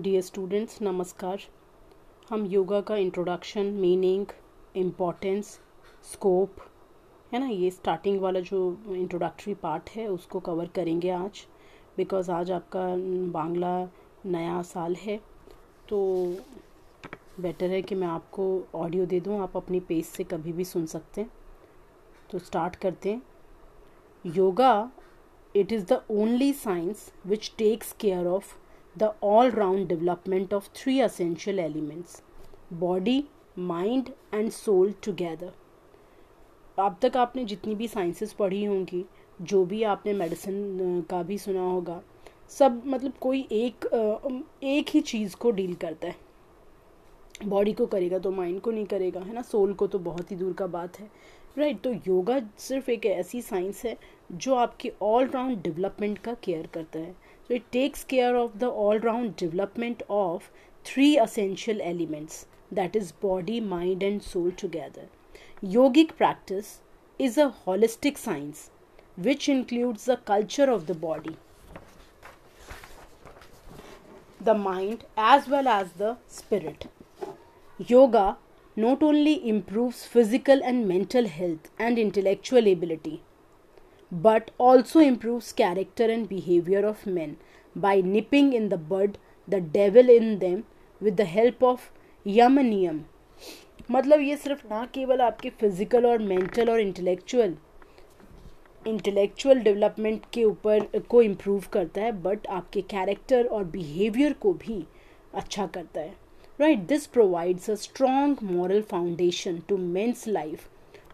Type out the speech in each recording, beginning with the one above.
Dear students नमस्कार। हम योगा का इंट्रोडक्शन मीनिंग इम्पोर्टेंस स्कोप है ना? ये स्टार्टिंग वाला जो इंट्रोडक्टरी पार्ट है, उसको कवर करेंगे आज। बिकॉज़ आज आपका बांग्ला नया साल है तो बेटर है कि मैं आपको ऑडियो दे दूँ। आप अपनी पेज से कभी भी सुन सकते हैं। तो स्टार्ट करते हैं। Yoga it is the only science which takes care of the all round development of three essential elements body mind and soul together. अब तक आपने जितनी भी साइंसेस पढ़ी होंगी जो भी आपने मेडिसिन का भी सुना होगा सब मतलब कोई एक एक ही चीज़ को डील करता है। बॉडी को करेगा तो माइंड को नहीं करेगा है ना? सोल को तो बहुत ही दूर का बात है। राइट right, तो योगा सिर्फ़ एक ऐसी साइंस है जो आपके ऑल राउंड डेवलपमेंट का केयर करता है। So it takes care of the all round development of three essential elements that is, body, mind, and soul together. Yogic practice is a holistic science which includes the culture of the body, the mind, as well as the spirit. Yoga not only improves physical and mental health and intellectual ability but also improves character and behavior of men by nipping in the bud the devil in them with the help of यम मतलब ये सिर्फ ना केवल आपके physical और mental और intellectual intellectual development के ऊपर को इम्प्रूव करता है बट आपके कैरेक्टर और बिहेवियर को भी अच्छा करता है right this provides a strong moral foundation to mains life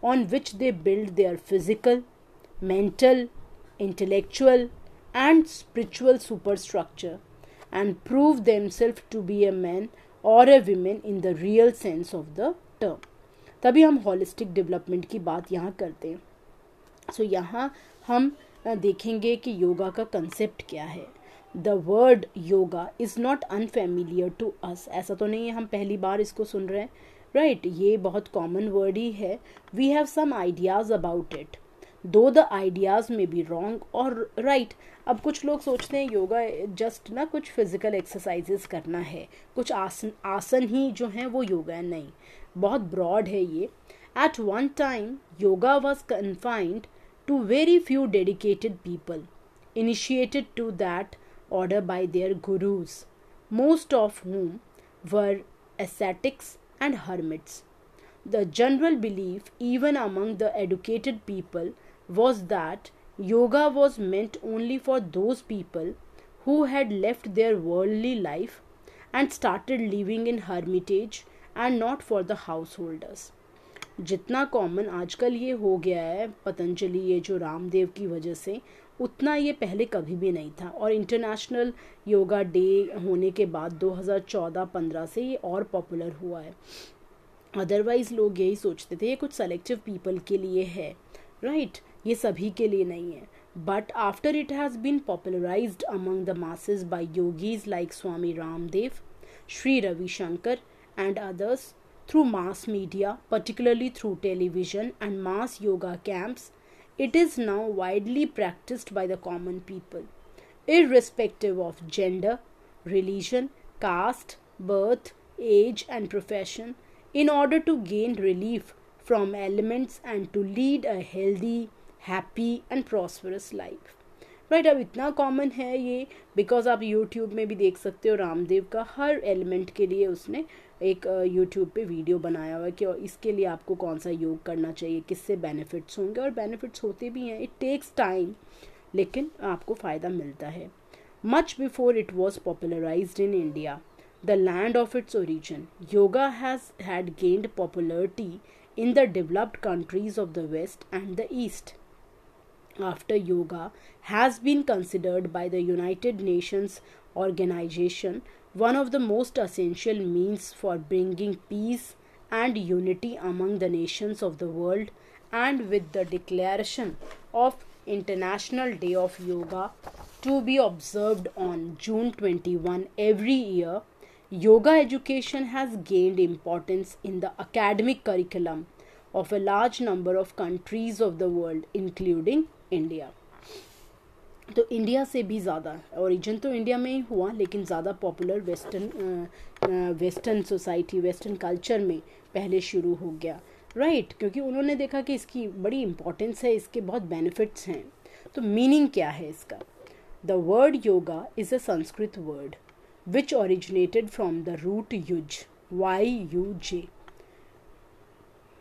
on which they build their physical mental, intellectual, and spiritual superstructure and prove themselves to be a man or a woman in the real sense of the term. तभी हम holistic development की बात यहाँ करते हैं। सो so, यहाँ हम देखेंगे कि योगा का कंसेप्ट क्या है। The word yoga is not unfamiliar to us ऐसा तो नहीं है हम पहली बार इसको सुन रहे हैं। Right right? ये बहुत कॉमन वर्ड ही है। We have some ideas about it though the ideas may be wrong और राइट। अब कुछ लोग सोचते हैं योगा जस्ट ना कुछ फ़िज़िकल एक्सरसाइजेस करना है। कुछ आसन आसन ही जो हैं वो योगा है नहीं। बहुत ब्रॉड है ये। At one time yoga was confined to very few dedicated people initiated to that order by their gurus, most of whom were ascetics and hermits. The general belief, even among the educated people, was that yoga was meant only for those people who had left their worldly life and started living in hermitage and not for the householders जितना common आजकल ये हो गया है पतंजलि ये जो रामदेव की वजह से उतना ये पहले कभी भी नहीं था और इंटरनेशनल योगा डे होने के बाद 2014-15 से ये और पॉपुलर हुआ है अदरवाइज़ लोग यही सोचते थे ये कुछ सेलेक्टिव पीपल के लिए है राइट right? ये सभी के लिए नहीं है but after it has been popularised among the masses bye yogis like Swami Ramdev Shri Ravishankar and others through mass media, particularly through television and mass yoga camps, it is now widely practiced by the common people, irrespective of gender, religion, caste, birth, age, and profession, in order to gain relief from elements and to lead a healthy, happy and prosperous life right अब इतना common है ये because आप YouTube में भी देख सकते हो रामदेव का, हर एलिमेंट के लिए उसने एक यूट्यूब पे वीडियो बनाया हुआ है कि इसके लिए आपको कौन सा योग करना चाहिए, किससे बेनिफिट्स होंगे, और बेनिफिट्स होते भी हैं इट टेक्स टाइम लेकिन आपको फ़ायदा मिलता है। Much before it was popularize in India the land of its origin yoga has had gained popularity in the developed countries of the west and the east after yoga has been considered by the United Nations organization one of the most essential means for bringing peace and unity among the nations of the world and with the declaration of International Day of Yoga to be observed on June 21 every year yoga education has gained importance in the academic curriculum of a large number of countries of the world including India तो India से भी ज़्यादा origin तो India में ही हुआ, लेकिन ज़्यादा popular western western society western culture में पहले शुरू हो गया। Right right? क्योंकि उन्होंने देखा कि इसकी बड़ी इंपॉर्टेंस है, इसके बहुत बेनिफिट्स हैं। तो मीनिंग क्या है इसका? The word yoga is a Sanskrit word which originated from the root yuj Y U J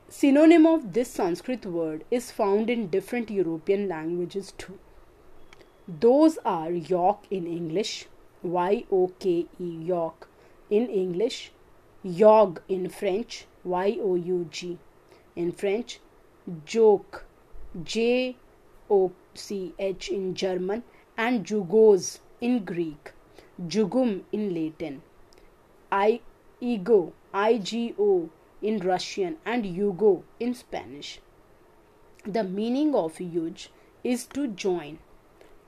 Synonym of this Sanskrit word is found in different European languages too. Those are York in English, Y O K E, yoke in English, yog in French, Y O U G in French, joke, J O C H in German, and jugos in Greek, jugum in Latin, I ego, I G O in Russian and yugo in Spanish. The meaning of Yuj is to join,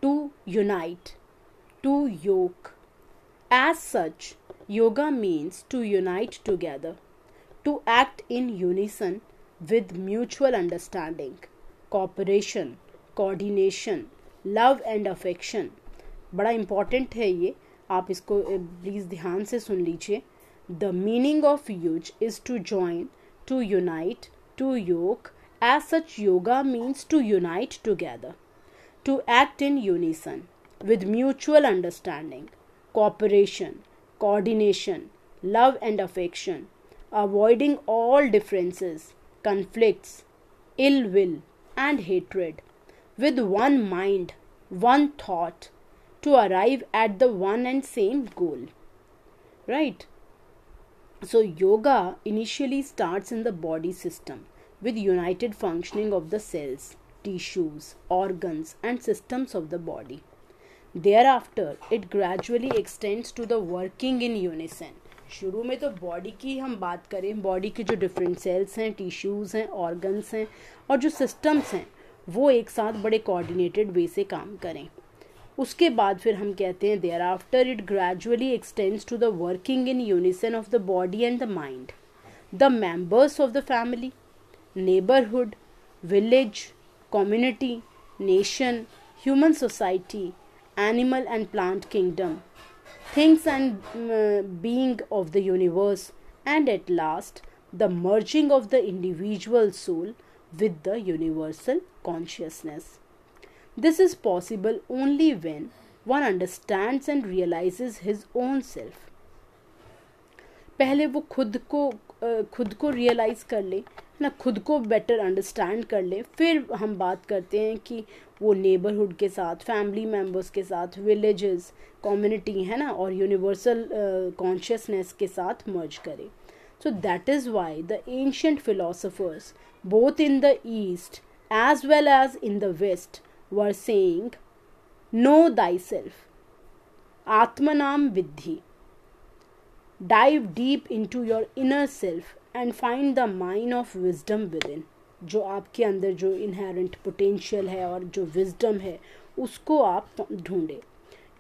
to unite, to yoke. As such, yoga means to unite together, to act in unison with mutual understanding, cooperation, coordination, love and affection. बड़ा important है ये आप इसको please ध्यान से सुन लीजिए the meaning of yuj is to join, to unite, to yoke. As such, yoga means to unite together, to act in unison, with mutual understanding, cooperation, coordination, love and affection, avoiding all differences, conflicts, ill will, and hatred, with one mind, one thought, to arrive at the one and same goal. Right? So, yoga initially starts in the body system with united functioning of the cells tissues, organs, and systems of the body. Thereafter, it gradually extends to the working in unison. शुरू में तो body की हम बात करें body के जो different cells हैं टिश्यूज़ हैं ऑर्गन्स हैं और जो सिस्टम्स हैं वो एक साथ बड़े कोऑर्डिनेटेड वे से काम करें उसके बाद फिर हम कहते हैं thereafter it gradually extends to the working in unison of the body and the mind the members of the family neighbourhood village community, nation, human society, animal and plant kingdom, things and uh, being of the universe, and at last the merging of the individual soul with the universal consciousness. This is possible only when one understands and realizes his own self. पहले वो खुद को खुद को realise कर ले ना खुद को बेटर अंडरस्टैंड कर ले, फिर हम बात करते हैं कि वो नेबरहुड के साथ फैमिली मेंबर्स के साथ विलेजेस कम्युनिटी है ना, और यूनिवर्सल कॉन्शियसनेस के साथ मर्ज करे so that is why the ancient philosophers both in the east as well as in the west were saying, Know thyself, Atmanam Viddhi. Dive deep into your inner self and find the mine of wisdom within. जो आपके अंदर जो inherent potential है और जो wisdom है उसको आप ढूंढें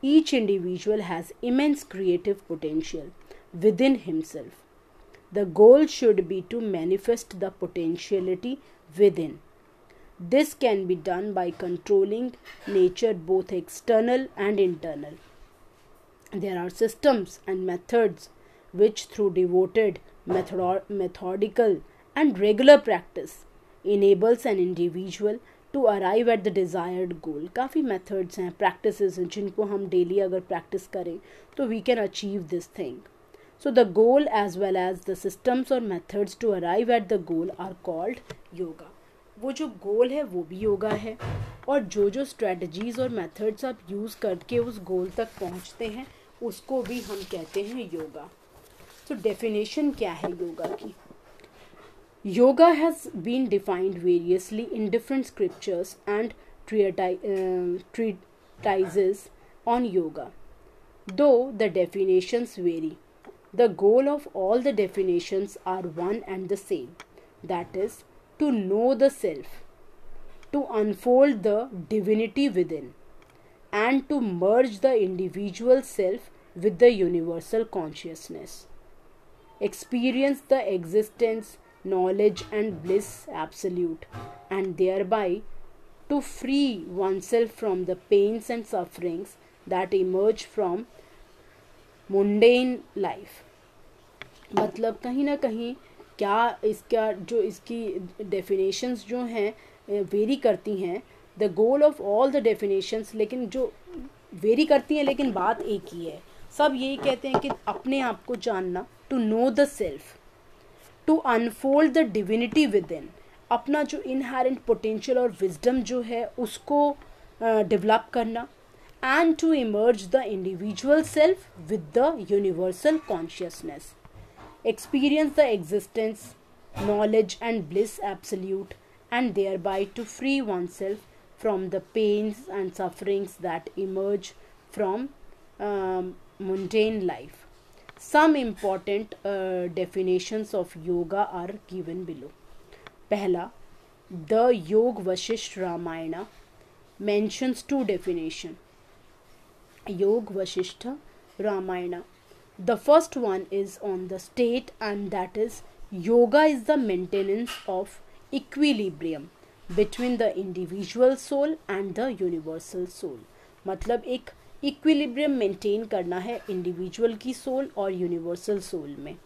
each individual has immense creative potential within himself. The goal should be to manifest the potentiality within. this can be done by controlling nature both external and internal there are systems and methods which through devoted methodical and regular practice enables an individual to arrive at the desired goal काफ़ी methods हैं practices हैं जिनको हम daily अगर practice करें तो we can achieve this thing so the goal as well as the systems or methods to arrive at the goal are called yoga वो जो गोल है वो भी योगा है। और जो जो स्ट्रेटजीज और मेथड्स आप यूज़ करके उस गोल तक पहुँचते हैं उसको भी हम कहते हैं योगा तो डेफिनेशन क्या है योगा की? Yoga has been defined variously in different scriptures and treatises on yoga. Though the definitions vary, the goal of all the definitions are one and the same. That is, to know the self, to unfold the divinity within, and to merge the individual self with the universal consciousness experience the existence, knowledge, and bliss absolute, and thereby to free oneself from the pains and sufferings that emerge from mundane life मतलब कहीं ना कहीं क्या इसका जो इसकी definitions जो हैं वेरी करती हैं the goal of all the definitions लेकिन जो वेरी करती हैं लेकिन बात एक ही है। सब यही कहते हैं कि अपने आप को जानना to know the self to unfold the divinity within अपना जो इनहेरेंट पोटेंशियल और विजडम जो है उसको डेवलप uh, करना and to emerge the individual self with the universal consciousness experience the existence, knowledge, and bliss absolute, and thereby to free oneself from the pains and sufferings that emerge from um, mundane life. Some important uh, definitions of yoga are given below. Pehla, the Yog Vashisht Ramayana mentions two definitions. Yog Vashishtha Ramayana the first one is on the state, and that is yoga is the maintenance of equilibrium between the individual soul and the universal soul. मतलब एक equilibrium maintain करना है individual की soul और universal soul में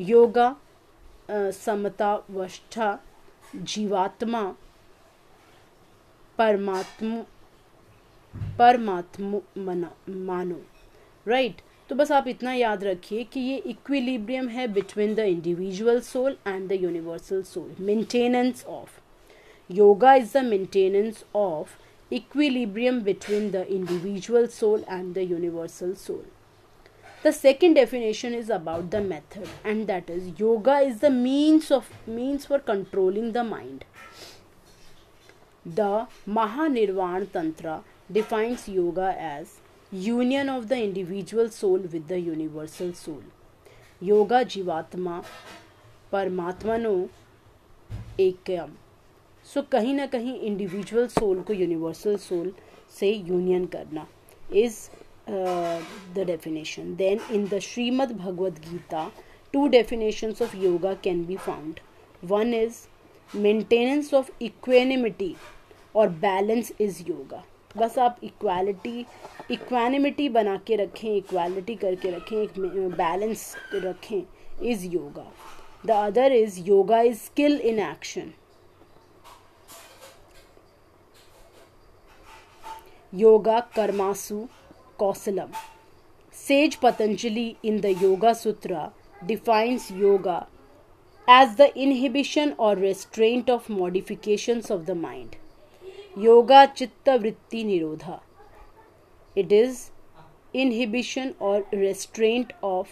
योगा समता वस्था जीवात्मा परमात्म परमात्म मना मानो राइट right? तो बस आप इतना याद रखिए कि ये इक्विलिब्रियम है between the individual soul and the universal soul maintenance of yoga is the maintenance of equilibrium between the individual soul and the universal soul the second definition is about the method and that is yoga is the means of means for controlling the mind the Mahanirvana Tantra defines yoga as union of the individual soul with the universal soul yoga jivatma paramatma no एक एकम so कहीं ना कहीं individual soul को universal soul से union करना is the definition then in the Shrimad Bhagavad Gita two definitions of yoga can be found one is maintenance of equanimity और balance is yoga बस आप इक्वालिटी इक्वानिमिटी बना के रखें equality करके रखें, एक बैलेंस रखें is yoga the other is yoga is skill in action yoga कर्मासु कौसलम says Patanjali in the yoga Sutra defines yoga as the inhibition और restraint of modifications of the mind yoga चित्त वृत्ति निरोधा। इट इज़ इनहिबिशन और restraint of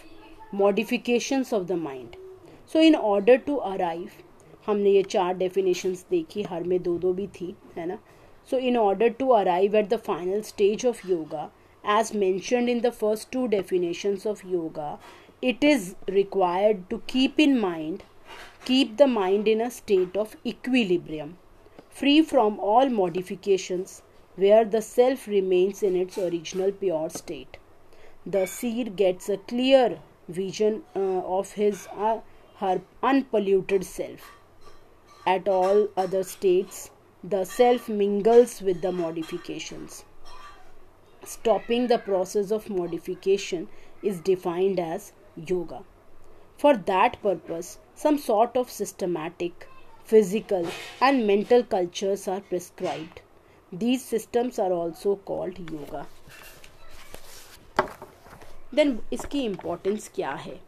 modifications of the mind so in order to arrive हमने ये चार definitions देखी, हर में दो दो भी थी, है ना? So in order to arrive at the final stage of yoga as mentioned in the first two definitions of yoga it is required to keep in mind, keep the mind in a state of equilibrium. Free from all modifications, where the self remains in its original pure state. The seer gets a clear vision uh, of his uh, her unpolluted self. At all other states, the self mingles with the modifications. Stopping the process of modification is defined as yoga. For that purpose, some sort of systematic physical, and mental cultures are prescribed. These systems are also called yoga. Then इसकी importance क्या है?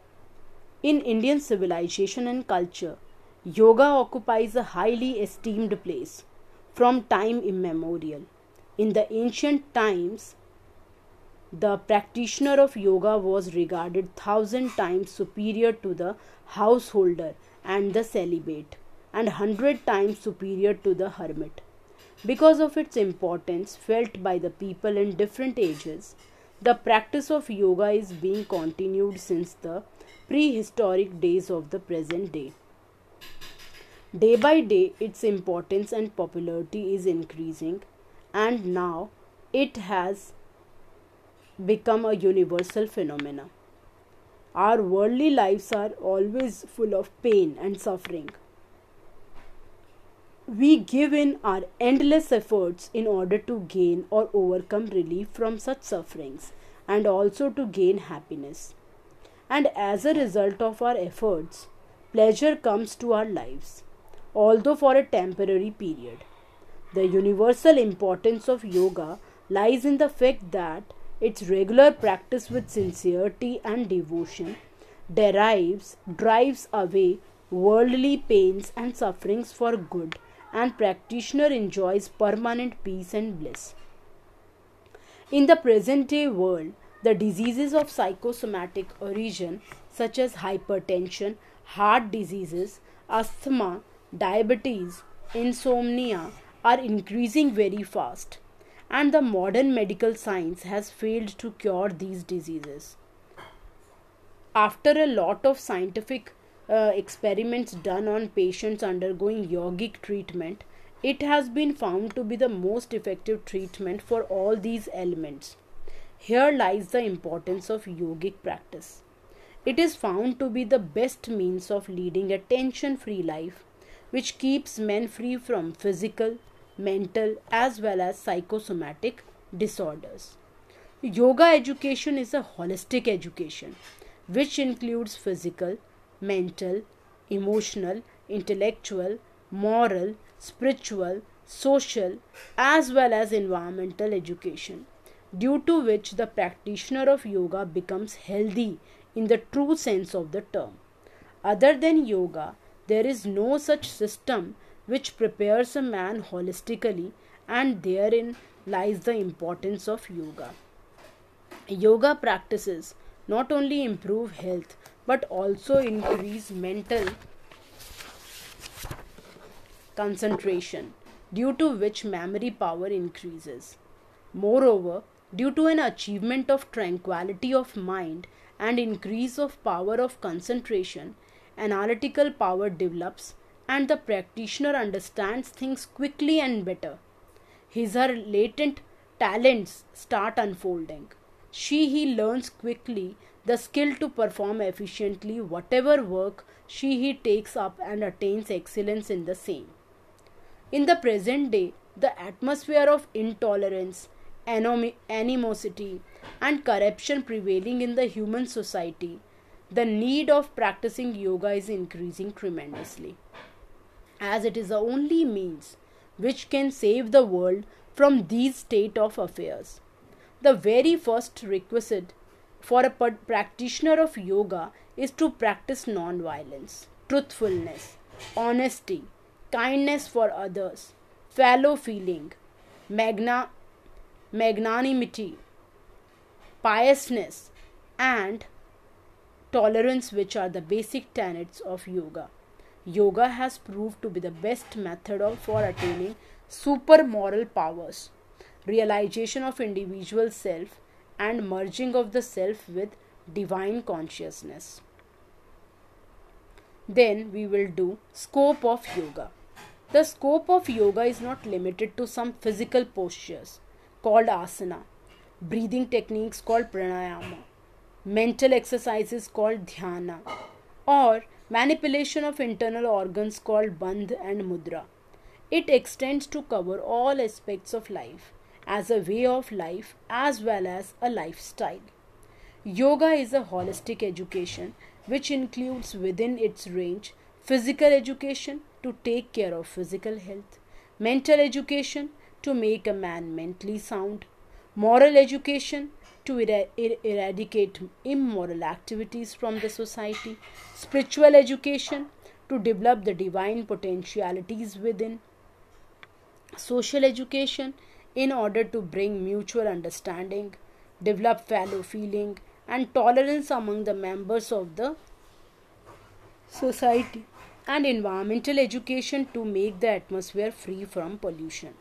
In Indian civilization and culture, yoga occupies a highly esteemed place from time immemorial. In the ancient times, the practitioner of yoga was regarded thousand times superior to the householder and the celibate and hundred times superior to the hermit. Because of its importance felt by the people in different ages, the practice of yoga is being continued since the prehistoric days of the present day. Day by day, its importance and popularity is increasing, and now it has become a universal phenomenon. Our worldly lives are always full of pain and suffering we give in our endless efforts in order to gain or overcome relief from such sufferings and also to gain happiness. And as a result of our efforts, pleasure comes to our lives, although for a temporary period. The universal importance of yoga lies in the fact that its regular practice with sincerity and devotion derives, drives away worldly pains and sufferings for good and practitioner enjoys permanent peace and bliss. In the present day world, the diseases of psychosomatic origin, such as hypertension, heart diseases, asthma, diabetes, insomnia, are increasing very fast, and the modern medical science has failed to cure these diseases. After a lot of scientific uh, experiments done on patients undergoing yogic treatment, it has been found to be the most effective treatment for all these ailments. Here lies the importance of yogic practice. It is found to be the best means of leading a tension free life, which keeps men free from physical, mental, as well as psychosomatic disorders. Yoga education is a holistic education which includes physical, mental, emotional, intellectual, moral, spiritual, social, as well as environmental education, due to which the practitioner of yoga becomes healthy in the true sense of the term. Other than yoga, there is no such system which prepares a man holistically, and therein lies the importance of yoga. Yoga practices not only improve health but also increase mental concentration, due to which memory power increases. Moreover, due to an achievement of tranquility of mind and increase of power of concentration, analytical power develops and the practitioner understands things quickly and better. His or her latent talents start unfolding. She he learns quickly the skill to perform efficiently whatever work she he takes up and attains excellence in the same. In the present day, the atmosphere of intolerance, animosity, and corruption prevailing in the human society, the need of practicing yoga is increasing tremendously, as it is the only means which can save the world from these state of affairs. The very first requisite for a practitioner of yoga is to practice non-violence, truthfulness, honesty, kindness for others, fellow feeling, magna, magnanimity, piousness, and tolerance, which are the basic tenets of yoga. Yoga has proved to be the best method for attaining super moral powers, realization of individual self, and merging of the self with divine consciousness. Then we will do scope of yoga. The scope of yoga is not limited to some physical postures called asana, breathing techniques called pranayama, mental exercises called dhyana, or manipulation of internal organs called bandh and mudra. It extends to cover all aspects of life as a way of life as well as a lifestyle. Yoga is a holistic education which includes within its range physical education to take care of physical health, mental education to make a man mentally sound, moral education to er- er- eradicate immoral activities from the society, spiritual education to develop the divine potentialities within, social education in order to bring mutual understanding, develop fellow feeling, and tolerance among the members of the society, and environmental education to make the atmosphere free from pollution.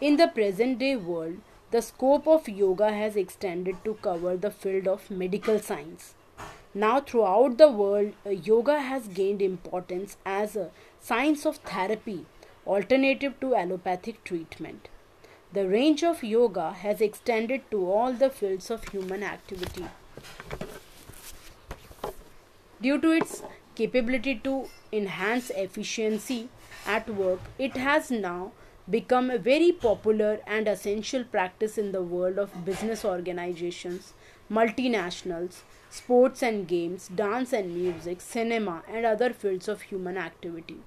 In the present day world, the scope of yoga has extended to cover the field of medical science. Now, throughout the world, uh, yoga has gained importance as a science of therapy, alternative to allopathic treatment. The range of yoga has extended to all the fields of human activity. Due to its capability to enhance efficiency at work, it has now become a very popular and essential practice in the world of business organizations, multinationals, sports and games, dance and music, cinema, and other fields of human activity.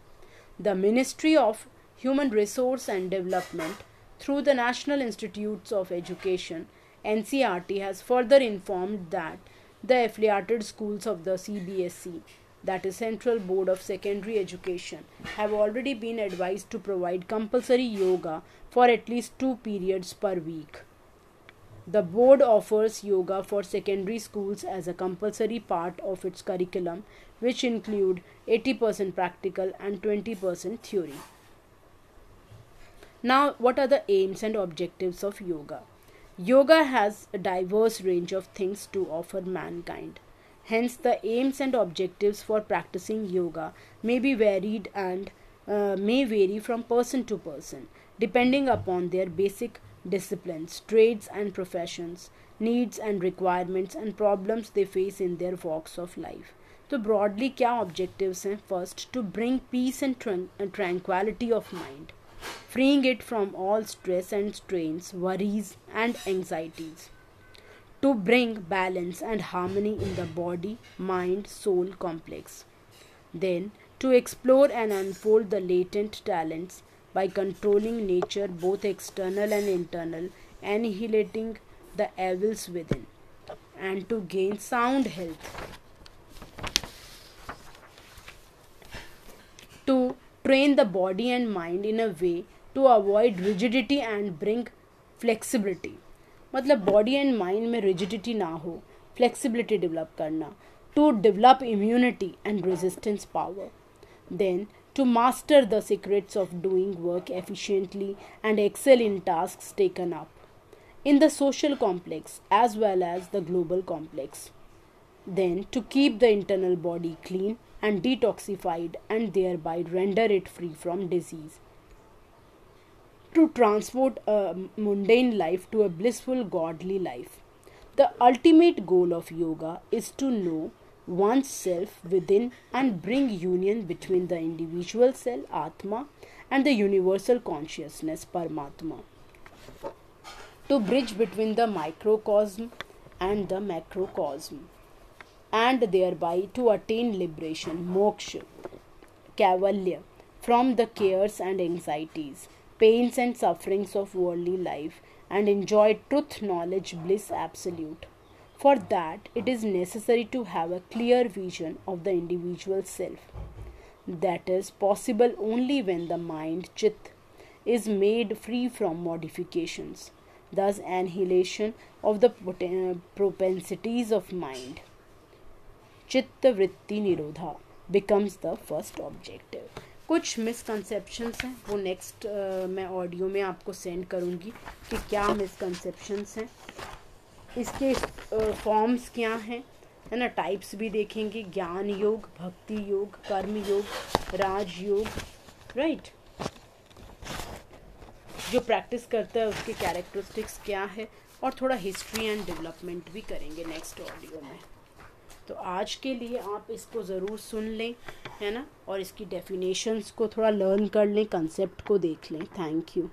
The Ministry of Human Resource and Development, through the National Institutes of Education, NCERT, has further informed that the affiliated schools of the CBSE that is Central Board of Secondary Education, have already been advised to provide compulsory yoga for at least two periods per week. The board offers yoga for secondary schools as a compulsory part of its curriculum, which include 80% practical and 20% theory. Now, what are the aims and objectives of yoga? Yoga has a diverse range of things to offer mankind. Hence, the aims and objectives for practicing yoga may be varied and uh, may vary from person to person, depending upon their basic disciplines, trades, and professions, needs and requirements, and problems they face in their walks of life. तो broadly क्या objectives हैं first to bring piece and ट्रैंक्वालिटी of mind freeing it from all stress and strains, worries, and anxieties to bring balance and harmony in the body mind soul complex. Then, to explore and unfold the latent talents by controlling nature, both external and internal, annihilating the evils within, and to gain sound health. To train the body and mind in a way to avoid rigidity and bring flexibility. मतलब body and mind में rigidity ना हो flexibility develop करना to develop immunity and resistance power then to master the secrets of doing work efficiently and excel in tasks taken up in the social complex as well as the global complex. Then, to keep the internal body clean and detoxified and thereby render it free from disease to transport a mundane life to a blissful godly life. The ultimate goal of yoga is to know oneself within and bring union between the individual self, Atma, and the universal consciousness, Paramatma. To bridge between the microcosm and the macrocosm, and thereby to attain liberation, moksha, kaivalya, from the cares and anxieties pains and sufferings of worldly life and enjoy truth, knowledge, bliss absolute. For that, it is necessary to have a clear vision of the individual self. That is possible only when the mind, chit, is made free from modifications, thus, annihilation of the propensities of mind. Chitta वृत्ति निरोधा becomes the first objective कुछ misconceptions हैं वो next uh, मैं audio में आपको send करूँगी कि क्या मिसकनसेप्शंस हैं। इसके फॉर्म्स uh, क्या हैं है ना? टाइप्स भी देखेंगे ज्ञान योग भक्ति योग कर्म योग राज योग राइट जो प्रैक्टिस करता है उसके कैरेक्टरिस्टिक्स क्या है और थोड़ा हिस्ट्री एंड डेवलपमेंट भी करेंगे नेक्स्ट ऑडियो में। तो आज के लिए आप इसको ज़रूर सुन लें, है ना? और इसकी डेफिनेशंस को थोड़ा लर्न कर लें कंसेप्ट को देख लें। Thank you